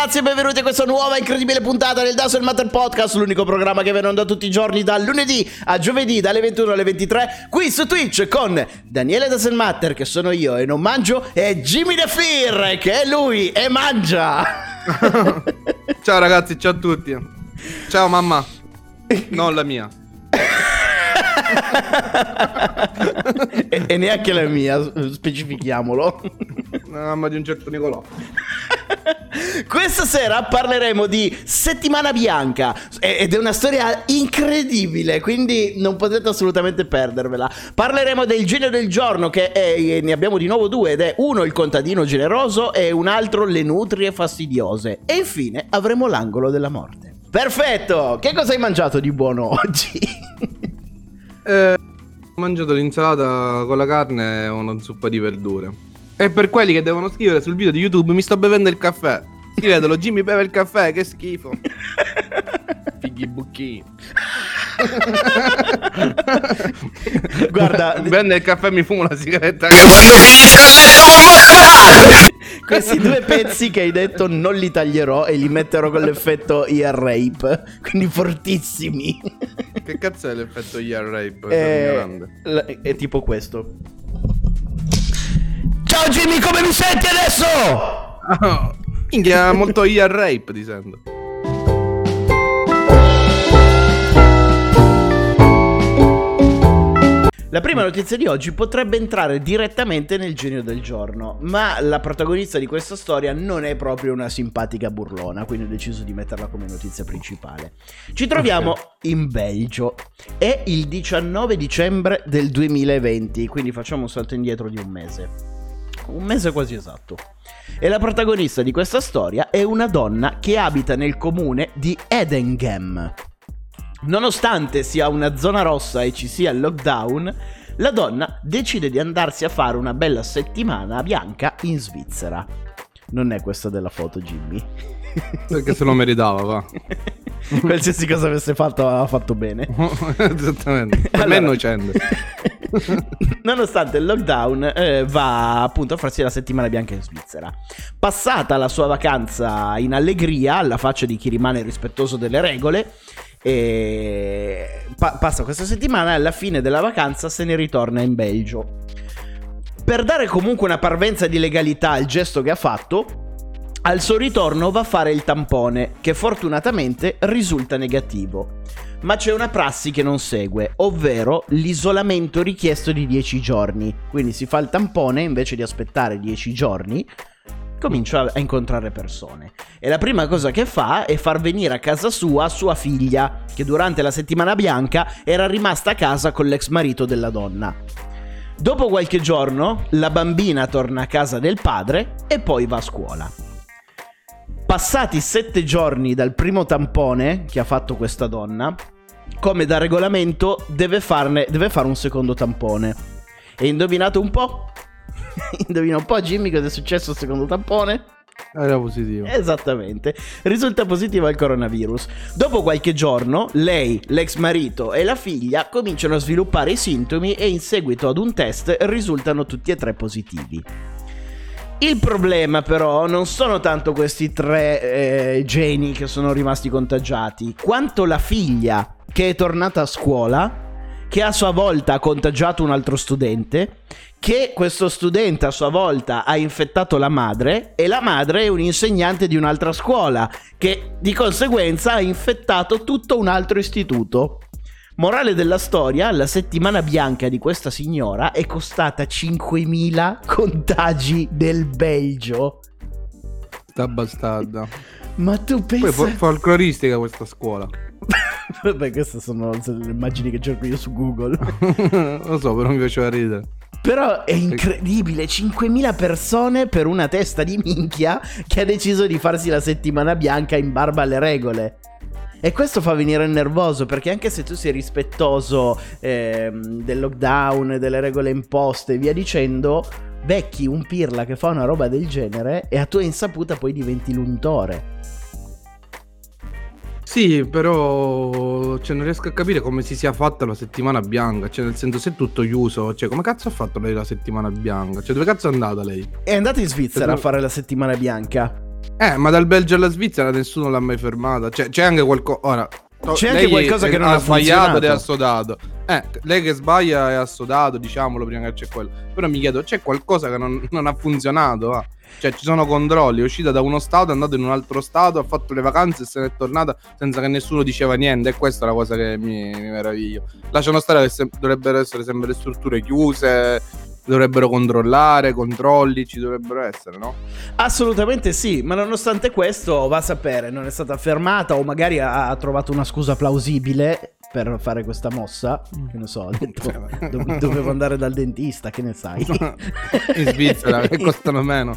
ragazzi e benvenuti a questa nuova incredibile puntata del Dazzle Matter Podcast, l'unico programma che viene onda tutti i giorni dal lunedì a giovedì dalle 21 alle 23 qui su Twitch con Daniele Dazzle Matter che sono io e non mangio e Jimmy The Fear che è lui e mangia. Ciao ragazzi, ciao a tutti. Ciao mamma. Non la mia. e, e neanche la mia, specifichiamolo. La mamma di un certo Nicolò. Questa sera parleremo di Settimana Bianca e- ed è una storia incredibile, quindi non potete assolutamente perdervela. Parleremo del genio del giorno che è, ne abbiamo di nuovo due ed è uno il contadino generoso e un altro le nutrie fastidiose. E infine avremo l'angolo della morte. Perfetto! Che cosa hai mangiato di buono oggi? Eh, ho mangiato l'insalata con la carne e una zuppa di verdure. E per quelli che devono scrivere sul video di YouTube mi sto bevendo il caffè. Scrivetelo, Jimmy beve il caffè, che schifo. Fighi bucchini. Guarda, Prende il caffè e mi fumo sigaretta la letto bomba questi due pezzi che hai detto non li taglierò e li metterò con l'effetto ear rape, quindi fortissimi. Che cazzo è l'effetto ear rape? È, l- è tipo questo. Ciao Jimmy, come mi senti adesso? Ah, Minchia, molto ear rape ti sento. La prima notizia di oggi potrebbe entrare direttamente nel genio del giorno, ma la protagonista di questa storia non è proprio una simpatica burlona, quindi ho deciso di metterla come notizia principale. Ci troviamo in Belgio, è il 19 dicembre del 2020, quindi facciamo un salto indietro di un mese. Un mese quasi esatto. E la protagonista di questa storia è una donna che abita nel comune di Edengem. Nonostante sia una zona rossa e ci sia il lockdown, la donna decide di andarsi a fare una bella settimana bianca in Svizzera. Non è questa della foto, Jimmy. Perché se lo meritava, va. Qualsiasi cosa avesse fatto, aveva fatto bene. Esattamente. Per me è Allora- innocente. Nonostante il lockdown, eh, va appunto a farsi la settimana bianca in Svizzera. Passata la sua vacanza in allegria, alla faccia di chi rimane rispettoso delle regole, e pa- passa questa settimana e alla fine della vacanza se ne ritorna in Belgio. Per dare comunque una parvenza di legalità al gesto che ha fatto, al suo ritorno va a fare il tampone, che fortunatamente risulta negativo. Ma c'è una prassi che non segue, ovvero l'isolamento richiesto di 10 giorni. Quindi si fa il tampone invece di aspettare 10 giorni, comincia a incontrare persone. E la prima cosa che fa è far venire a casa sua sua figlia, che durante la settimana bianca era rimasta a casa con l'ex marito della donna. Dopo qualche giorno, la bambina torna a casa del padre e poi va a scuola. Passati sette giorni dal primo tampone che ha fatto questa donna, come da regolamento deve, farne, deve fare un secondo tampone. E indovinate un po'? Indovina un po' Jimmy cosa è successo al secondo tampone? Era positivo. Esattamente, risulta positivo al coronavirus. Dopo qualche giorno, lei, l'ex marito e la figlia cominciano a sviluppare i sintomi e in seguito ad un test risultano tutti e tre positivi. Il problema però non sono tanto questi tre eh, geni che sono rimasti contagiati, quanto la figlia che è tornata a scuola, che a sua volta ha contagiato un altro studente, che questo studente a sua volta ha infettato la madre e la madre è un insegnante di un'altra scuola, che di conseguenza ha infettato tutto un altro istituto. Morale della storia, la settimana bianca di questa signora è costata 5.000 contagi del Belgio. Sta bastarda. Ma tu Poi pensa... fo- folcloristica questa scuola. Vabbè, queste sono le immagini che cerco io su Google. Lo so, però mi faceva ridere. Però è incredibile, 5.000 persone per una testa di minchia che ha deciso di farsi la settimana bianca in barba alle regole. E questo fa venire nervoso perché anche se tu sei rispettoso ehm, del lockdown, delle regole imposte e via dicendo, becchi un pirla che fa una roba del genere e a tua insaputa poi diventi l'untore. Sì, però cioè, non riesco a capire come si sia fatta la settimana bianca. Cioè, nel senso, se è tutto chiuso, cioè, come cazzo ha fatto lei la settimana bianca? Cioè, dove cazzo è andata lei? È andata in Svizzera a fare la settimana bianca. Eh, ma dal Belgio alla Svizzera nessuno l'ha mai fermata. Cioè, c'è anche qualcosa. Ora, c'è anche qualcosa che non ha sbagliato ed è assodato. Eh, lei che sbaglia è assodato, diciamolo prima che c'è quello. Però mi chiedo, c'è qualcosa che non, non ha funzionato? va? Cioè, ci sono controlli, è uscita da uno stato, è andata in un altro stato, ha fatto le vacanze e se n'è tornata senza che nessuno diceva niente. E questa è la cosa che mi, mi meraviglio. Lasciano stare che se- dovrebbero essere sempre le strutture chiuse, dovrebbero controllare, controlli, ci dovrebbero essere, no? Assolutamente sì, ma nonostante questo va a sapere, non è stata fermata o magari ha, ha trovato una scusa plausibile per fare questa mossa. Che ne so, detto "Do- dovevo andare dal dentista, che ne sai? In Svizzera, che costano meno.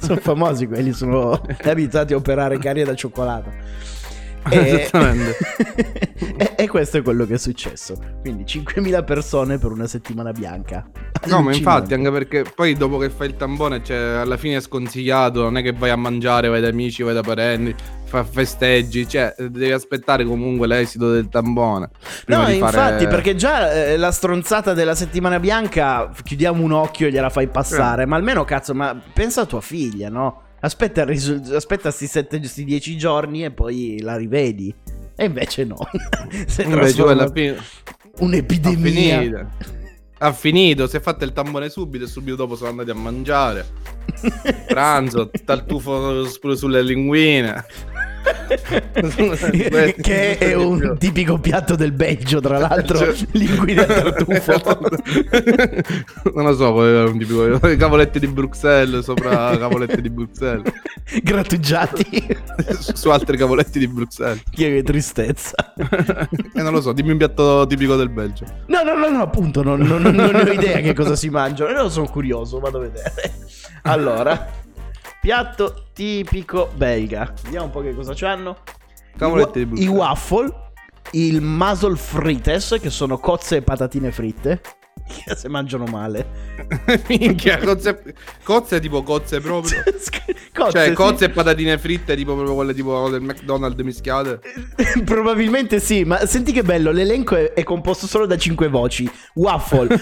sono famosi quelli, sono abituati a operare carie da cioccolato. E... Esattamente. e, e questo è quello che è successo. Quindi 5.000 persone per una settimana bianca. No, ma infatti, anche perché poi dopo che fai il tampone, cioè, alla fine è sconsigliato, non è che vai a mangiare, vai da amici, vai da parenti, fa festeggi, cioè, devi aspettare comunque l'esito del tampone. No, di fare- infatti, perché già eh, la stronzata della settimana bianca, chiudiamo un occhio e gliela fai passare. Ma almeno, cazzo, ma pensa a tua figlia, no? Aspetta, risu- aspetta sti 10 giorni e poi la rivedi. E invece no. È Invece ha un'epidemia. Ha finito, si è fatto il tampone subito e subito dopo sono andati a mangiare. Pranzo, tartufo sulle linguine. che è un tipico piatto del Belgio, tra l'altro, Cioè- linguine a tartufo. non lo so, poi era un tipico cavoletti di Bruxelles sopra cavoletti di Bruxelles. Grattugiati. su, altri cavoletti di Bruxelles. che tristezza. E non lo so, dimmi un piatto tipico del Belgio. No, no, no, no, appunto, non, non- non- non ne ho idea che cosa si mangiano. Io sono curioso, vado a vedere. Allora, piatto tipico belga. Vediamo un po' che cosa c'hanno. Cavoletti I, wa- I waffle, il muzzle frites, che sono cozze e patatine fritte. Che se mangiano male. Minchia, cozze, cozze tipo cozze proprio. Cozze, Cioè, sì. cozze e patatine fritte, tipo proprio quelle tipo del McDonald's mischiate. Probabilmente sì, ma senti che bello, l'elenco è, è composto solo da cinque voci. Waffle,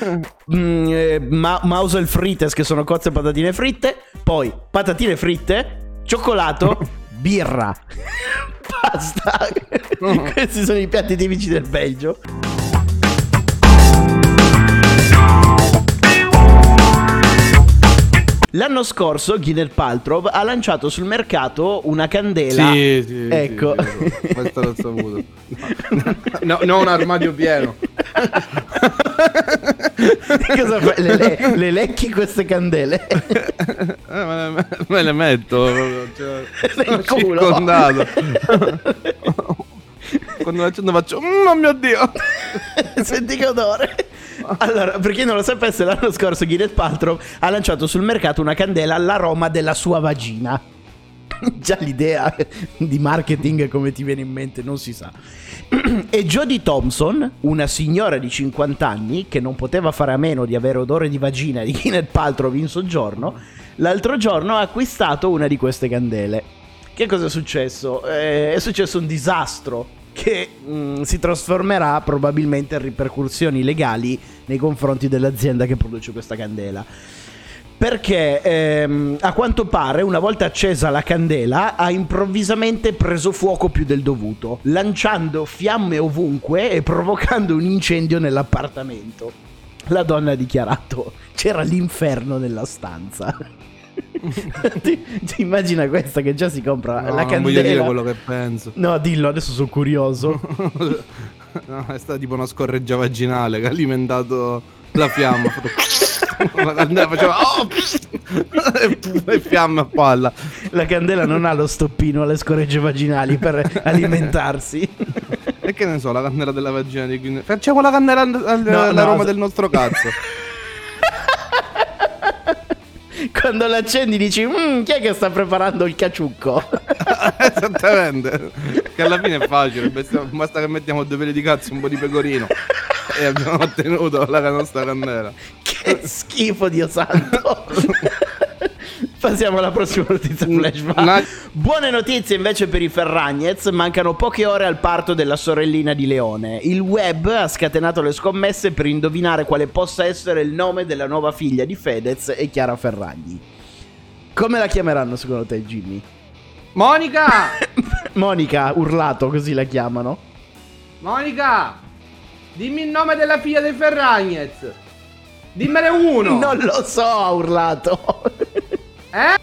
mm, eh, ma- mussel frites che sono cozze e patatine fritte, poi patatine fritte, cioccolato, birra, pasta. Questi sono i piatti tipici del Belgio. L'anno scorso Gwyneth Paltrow ha lanciato sul mercato una candela. Sì, sì. Ecco. Sì, sì, questo l'ho saputo. No, no, un armadio pieno. Cosa fai? Le, le- le lecchi queste candele? Eh, me, le, me le metto. Cioè, sono culo. circondato. Quando la accendo faccio, mm, oh mio Dio. Senti che odore. Allora, per chi non lo sapesse, l'anno scorso Gwyneth Paltrow ha lanciato sul mercato una candela all'aroma della sua vagina. Già l'idea di marketing come ti viene in mente non si sa. E Jodie Thompson, una signora di 50 anni che non poteva fare a meno di avere odore di vagina di Gwyneth Paltrow in soggiorno, l'altro giorno ha acquistato una di queste candele. Che cosa è successo? Eh, è successo un disastro che mm, si trasformerà probabilmente in ripercussioni legali nei confronti dell'azienda che produce questa candela. Perché ehm, a quanto pare, una volta accesa la candela, ha improvvisamente preso fuoco più del dovuto, lanciando fiamme ovunque e provocando un incendio nell'appartamento. La donna ha dichiarato: c'era l'inferno nella stanza. ti, ti immagina questa che già si compra No, la non voglio dire candela? quello che penso. No, dillo, adesso sono curioso. No, è stata tipo una scorreggia vaginale che ha alimentato la fiamma. La candela faceva oh! e, fiamme a palla. La candela non ha lo stoppino alle scoregge vaginali per alimentarsi. E che ne so, la candela della vagina di Gwyneth Facciamo la candela al- al- No, no, s- del nostro cazzo. Quando l'accendi dici, "Mm, chi è che sta preparando il caciucco? Esattamente. Che alla fine è facile, basta che mettiamo due peli di cazzo un po' di pecorino e abbiamo ottenuto la nostra candela. che schifo, Dio santo. Passiamo alla prossima notizia flashback. Na- Buone notizie invece per i Ferragnez, mancano poche ore al parto della sorellina di Leone. Il web ha scatenato le scommesse per indovinare quale possa essere il nome della nuova figlia di Fedez e Chiara Ferragni. Come la chiameranno secondo te, Jimmy? Monica! Monica, urlato, così la chiamano. Monica! Dimmi il nome della figlia dei Ferragnez. Dimmene uno. Non lo so, ha urlato. Eh?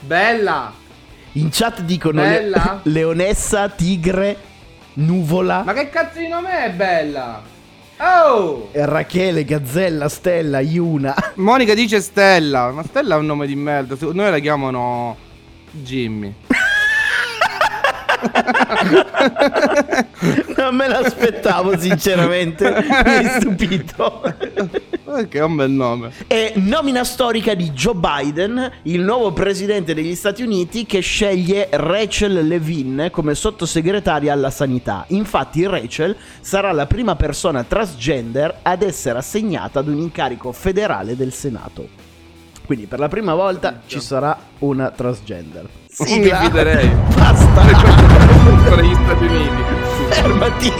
Bella. In chat dicono le- Bella? Leonessa, Tigre, Nuvola. Ma che cazzo di nome è bella? Oh! Rachele, Gazzella, Stella, Iuna. Monica dice Stella, ma Stella è un nome di merda. Secondo noi la chiamano Jimmy. Non me l'aspettavo, sinceramente. Mi hai stupito. Perché è un bel nome. E nomina storica di Joe Biden, il nuovo presidente degli Stati Uniti, che sceglie Rachel Levin come sottosegretaria alla sanità. Infatti, Rachel sarà la prima persona transgender ad essere assegnata ad un incarico federale del Senato. Quindi, per la prima volta ci sarà una transgender. Mi fiderei. Basta. Per gli Stati Uniti. Fermati.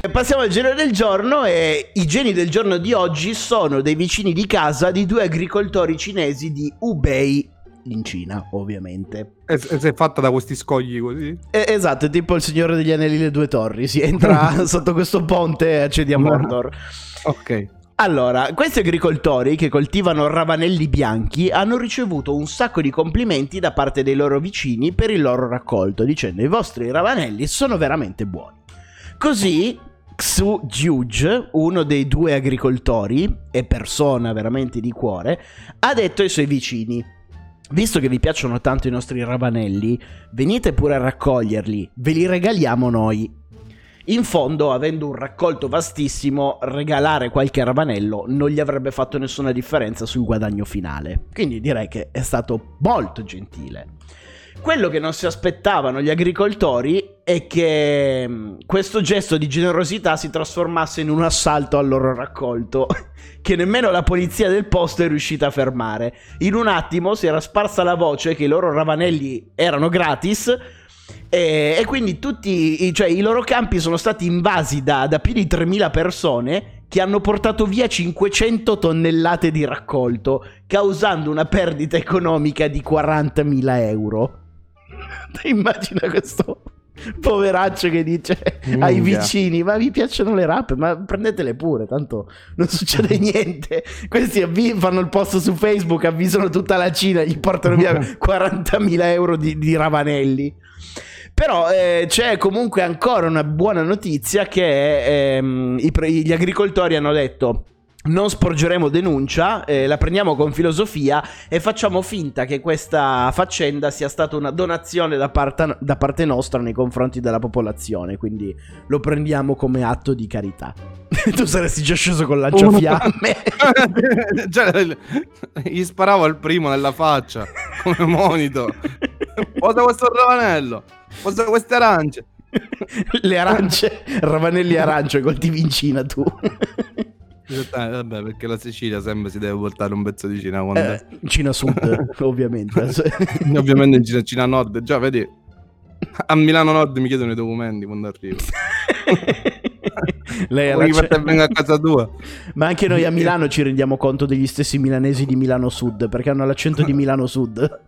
E Passiamo al genio del giorno e i geni del giorno di oggi sono dei vicini di casa di due agricoltori cinesi di Hubei in Cina, ovviamente. E e sei fatta da questi scogli così? Eh, esatto, è tipo il Signore degli Anelli le due torri, si entra sotto questo ponte e accedi a Mordor. Ok. Allora, questi agricoltori che coltivano ravanelli bianchi hanno ricevuto un sacco di complimenti da parte dei loro vicini per il loro raccolto, dicendo i vostri ravanelli sono veramente buoni. Così Xu Jiuj, uno dei due agricoltori e persona veramente di cuore, ha detto ai suoi vicini: Visto che vi piacciono tanto i nostri ravanelli, venite pure a raccoglierli, ve li regaliamo noi. In fondo, avendo un raccolto vastissimo, regalare qualche ravanello non gli avrebbe fatto nessuna differenza sul guadagno finale. Quindi direi che è stato molto gentile. Quello che non si aspettavano gli agricoltori è che mh, questo gesto di generosità si trasformasse in un assalto al loro raccolto, che nemmeno la polizia del posto è riuscita a fermare. In un attimo si era sparsa la voce che i loro ravanelli erano gratis e, e quindi tutti i, cioè, i loro campi sono stati invasi da, da più di 3.000 persone che hanno portato via 500 tonnellate di raccolto, causando una perdita economica di 40.000 euro. Immagina questo poveraccio che dice ai Minchia. vicini: Ma vi piacciono le rap? Ma prendetele pure, tanto non succede niente. Questi avvi- fanno il post su Facebook, avvisano tutta la Cina, gli portano via 40.000 euro di, di ravanelli. Però eh, c'è comunque ancora una buona notizia che ehm, i gli agricoltori hanno detto non sporgeremo denuncia, eh, la prendiamo con filosofia e facciamo finta che questa faccenda sia stata una donazione da, parta- da parte nostra nei confronti della popolazione, quindi lo prendiamo come atto di carità. tu saresti già sceso con lanciafiamme. cioè, gli sparavo al primo nella faccia come monito. Posa questo ravanello. Posa queste arance. Le arance, ravanelli arance, coltivi in Cina tu. Esattamente, vabbè, perché la Sicilia sempre si deve portare un pezzo di Cina quando Eh, Cina Sud, ovviamente. Ovviamente in Cina, Cina Nord, già vedi. A Milano Nord mi chiedono i documenti quando arrivo. Lei venga a casa tua? Ma anche noi a Milano ci rendiamo conto degli stessi milanesi di Milano Sud, perché hanno l'accento di Milano Sud.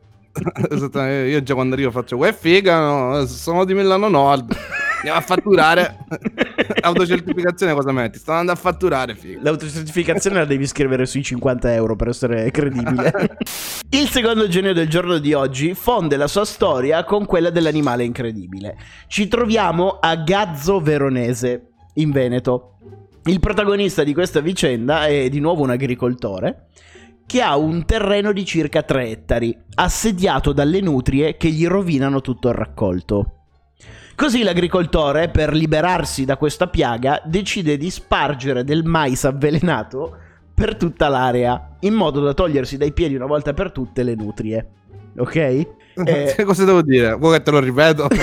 Esattamente, io già quando arrivo faccio, uè figa, no, sono di Milano Nord. Andiamo a fatturare. Autocertificazione cosa metti? Sto andando a fatturare, figa. L'autocertificazione la devi scrivere sui 50 euro per essere credibile. Il secondo genio del giorno di oggi fonde la sua storia con quella dell'animale incredibile. Ci troviamo a Gazzo Veronese, in Veneto. Il protagonista di questa vicenda è di nuovo un agricoltore che ha un terreno di circa 3 ettari, assediato dalle nutrie che gli rovinano tutto il raccolto. Così l'agricoltore, per liberarsi da questa piaga, decide di spargere del mais avvelenato per tutta l'area, in modo da togliersi dai piedi una volta per tutte le nutrie. Ok? Eh, Cosa devo dire? Vuoi che te lo ripeto?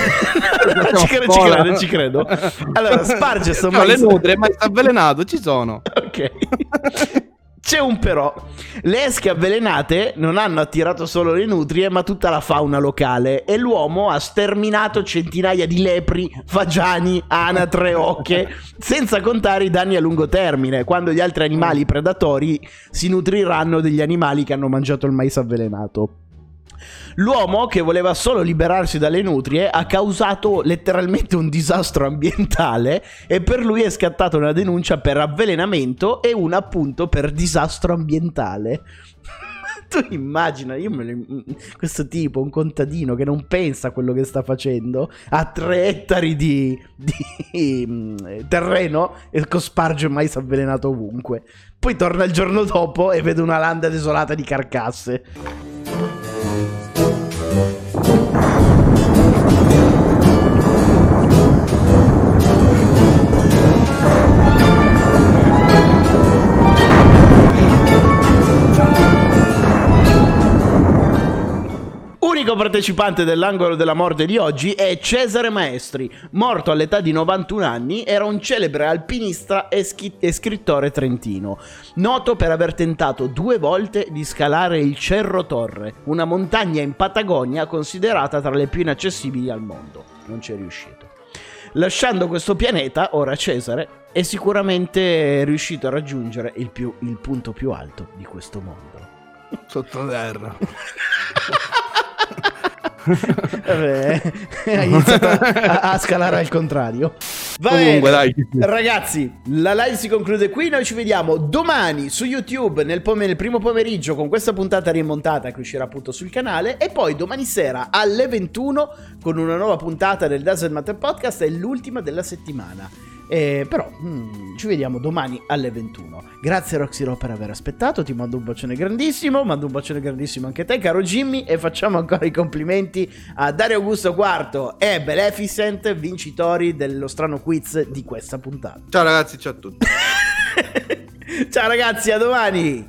ci, credo, ci credo, ci credo. Allora, sparge sto no, mais. le nutrie, mais avvelenato, ci sono. Ok. C'è un però. Le esche avvelenate non hanno attirato solo le nutrie, ma tutta la fauna locale. E l'uomo ha sterminato centinaia di lepri, fagiani, anatre, ocche, senza contare i danni a lungo termine, quando gli altri animali predatori si nutriranno degli animali che hanno mangiato il mais avvelenato. L'uomo, che voleva solo liberarsi dalle nutrie, ha causato letteralmente un disastro ambientale e per lui è scattata una denuncia per avvelenamento e una appunto per disastro ambientale. tu immagina, io me lo- questo tipo, un contadino che non pensa a quello che sta facendo, ha tre ettari di, di, mm, terreno e cosparge mais avvelenato ovunque. Poi torna il giorno dopo e vede una landa desolata di carcasse. Partecipante dell'angolo della morte di oggi è Cesare Maestri, morto all'età di 91 anni, era un celebre alpinista e, schi- e scrittore trentino, noto per aver tentato due volte di scalare il Cerro Torre, una montagna in Patagonia considerata tra le più inaccessibili al mondo. Non ci è riuscito. Lasciando questo pianeta, ora Cesare è sicuramente riuscito a raggiungere il, più- il punto più alto di questo mondo. Sottoterra. Vabbè, hai iniziato a, a scalare al contrario. Va Comunque, bene. dai. Ragazzi, la live si conclude qui. Noi ci vediamo domani su YouTube nel, pom- nel primo pomeriggio con questa puntata rimontata che uscirà appunto sul canale. E poi domani sera alle 21 con una nuova puntata del Doesn't Matter Podcast. È l'ultima della settimana. Eh, però mm, ci vediamo domani alle 21. Grazie Roxy Ro per aver aspettato. Ti mando un bacione grandissimo. Mando un bacione grandissimo anche a te, caro Jimmy. E facciamo ancora i complimenti a Dario Augusto IV e Beneficent, vincitori dello strano quiz di questa puntata. Ciao ragazzi, ciao a tutti. Ciao ragazzi, a domani!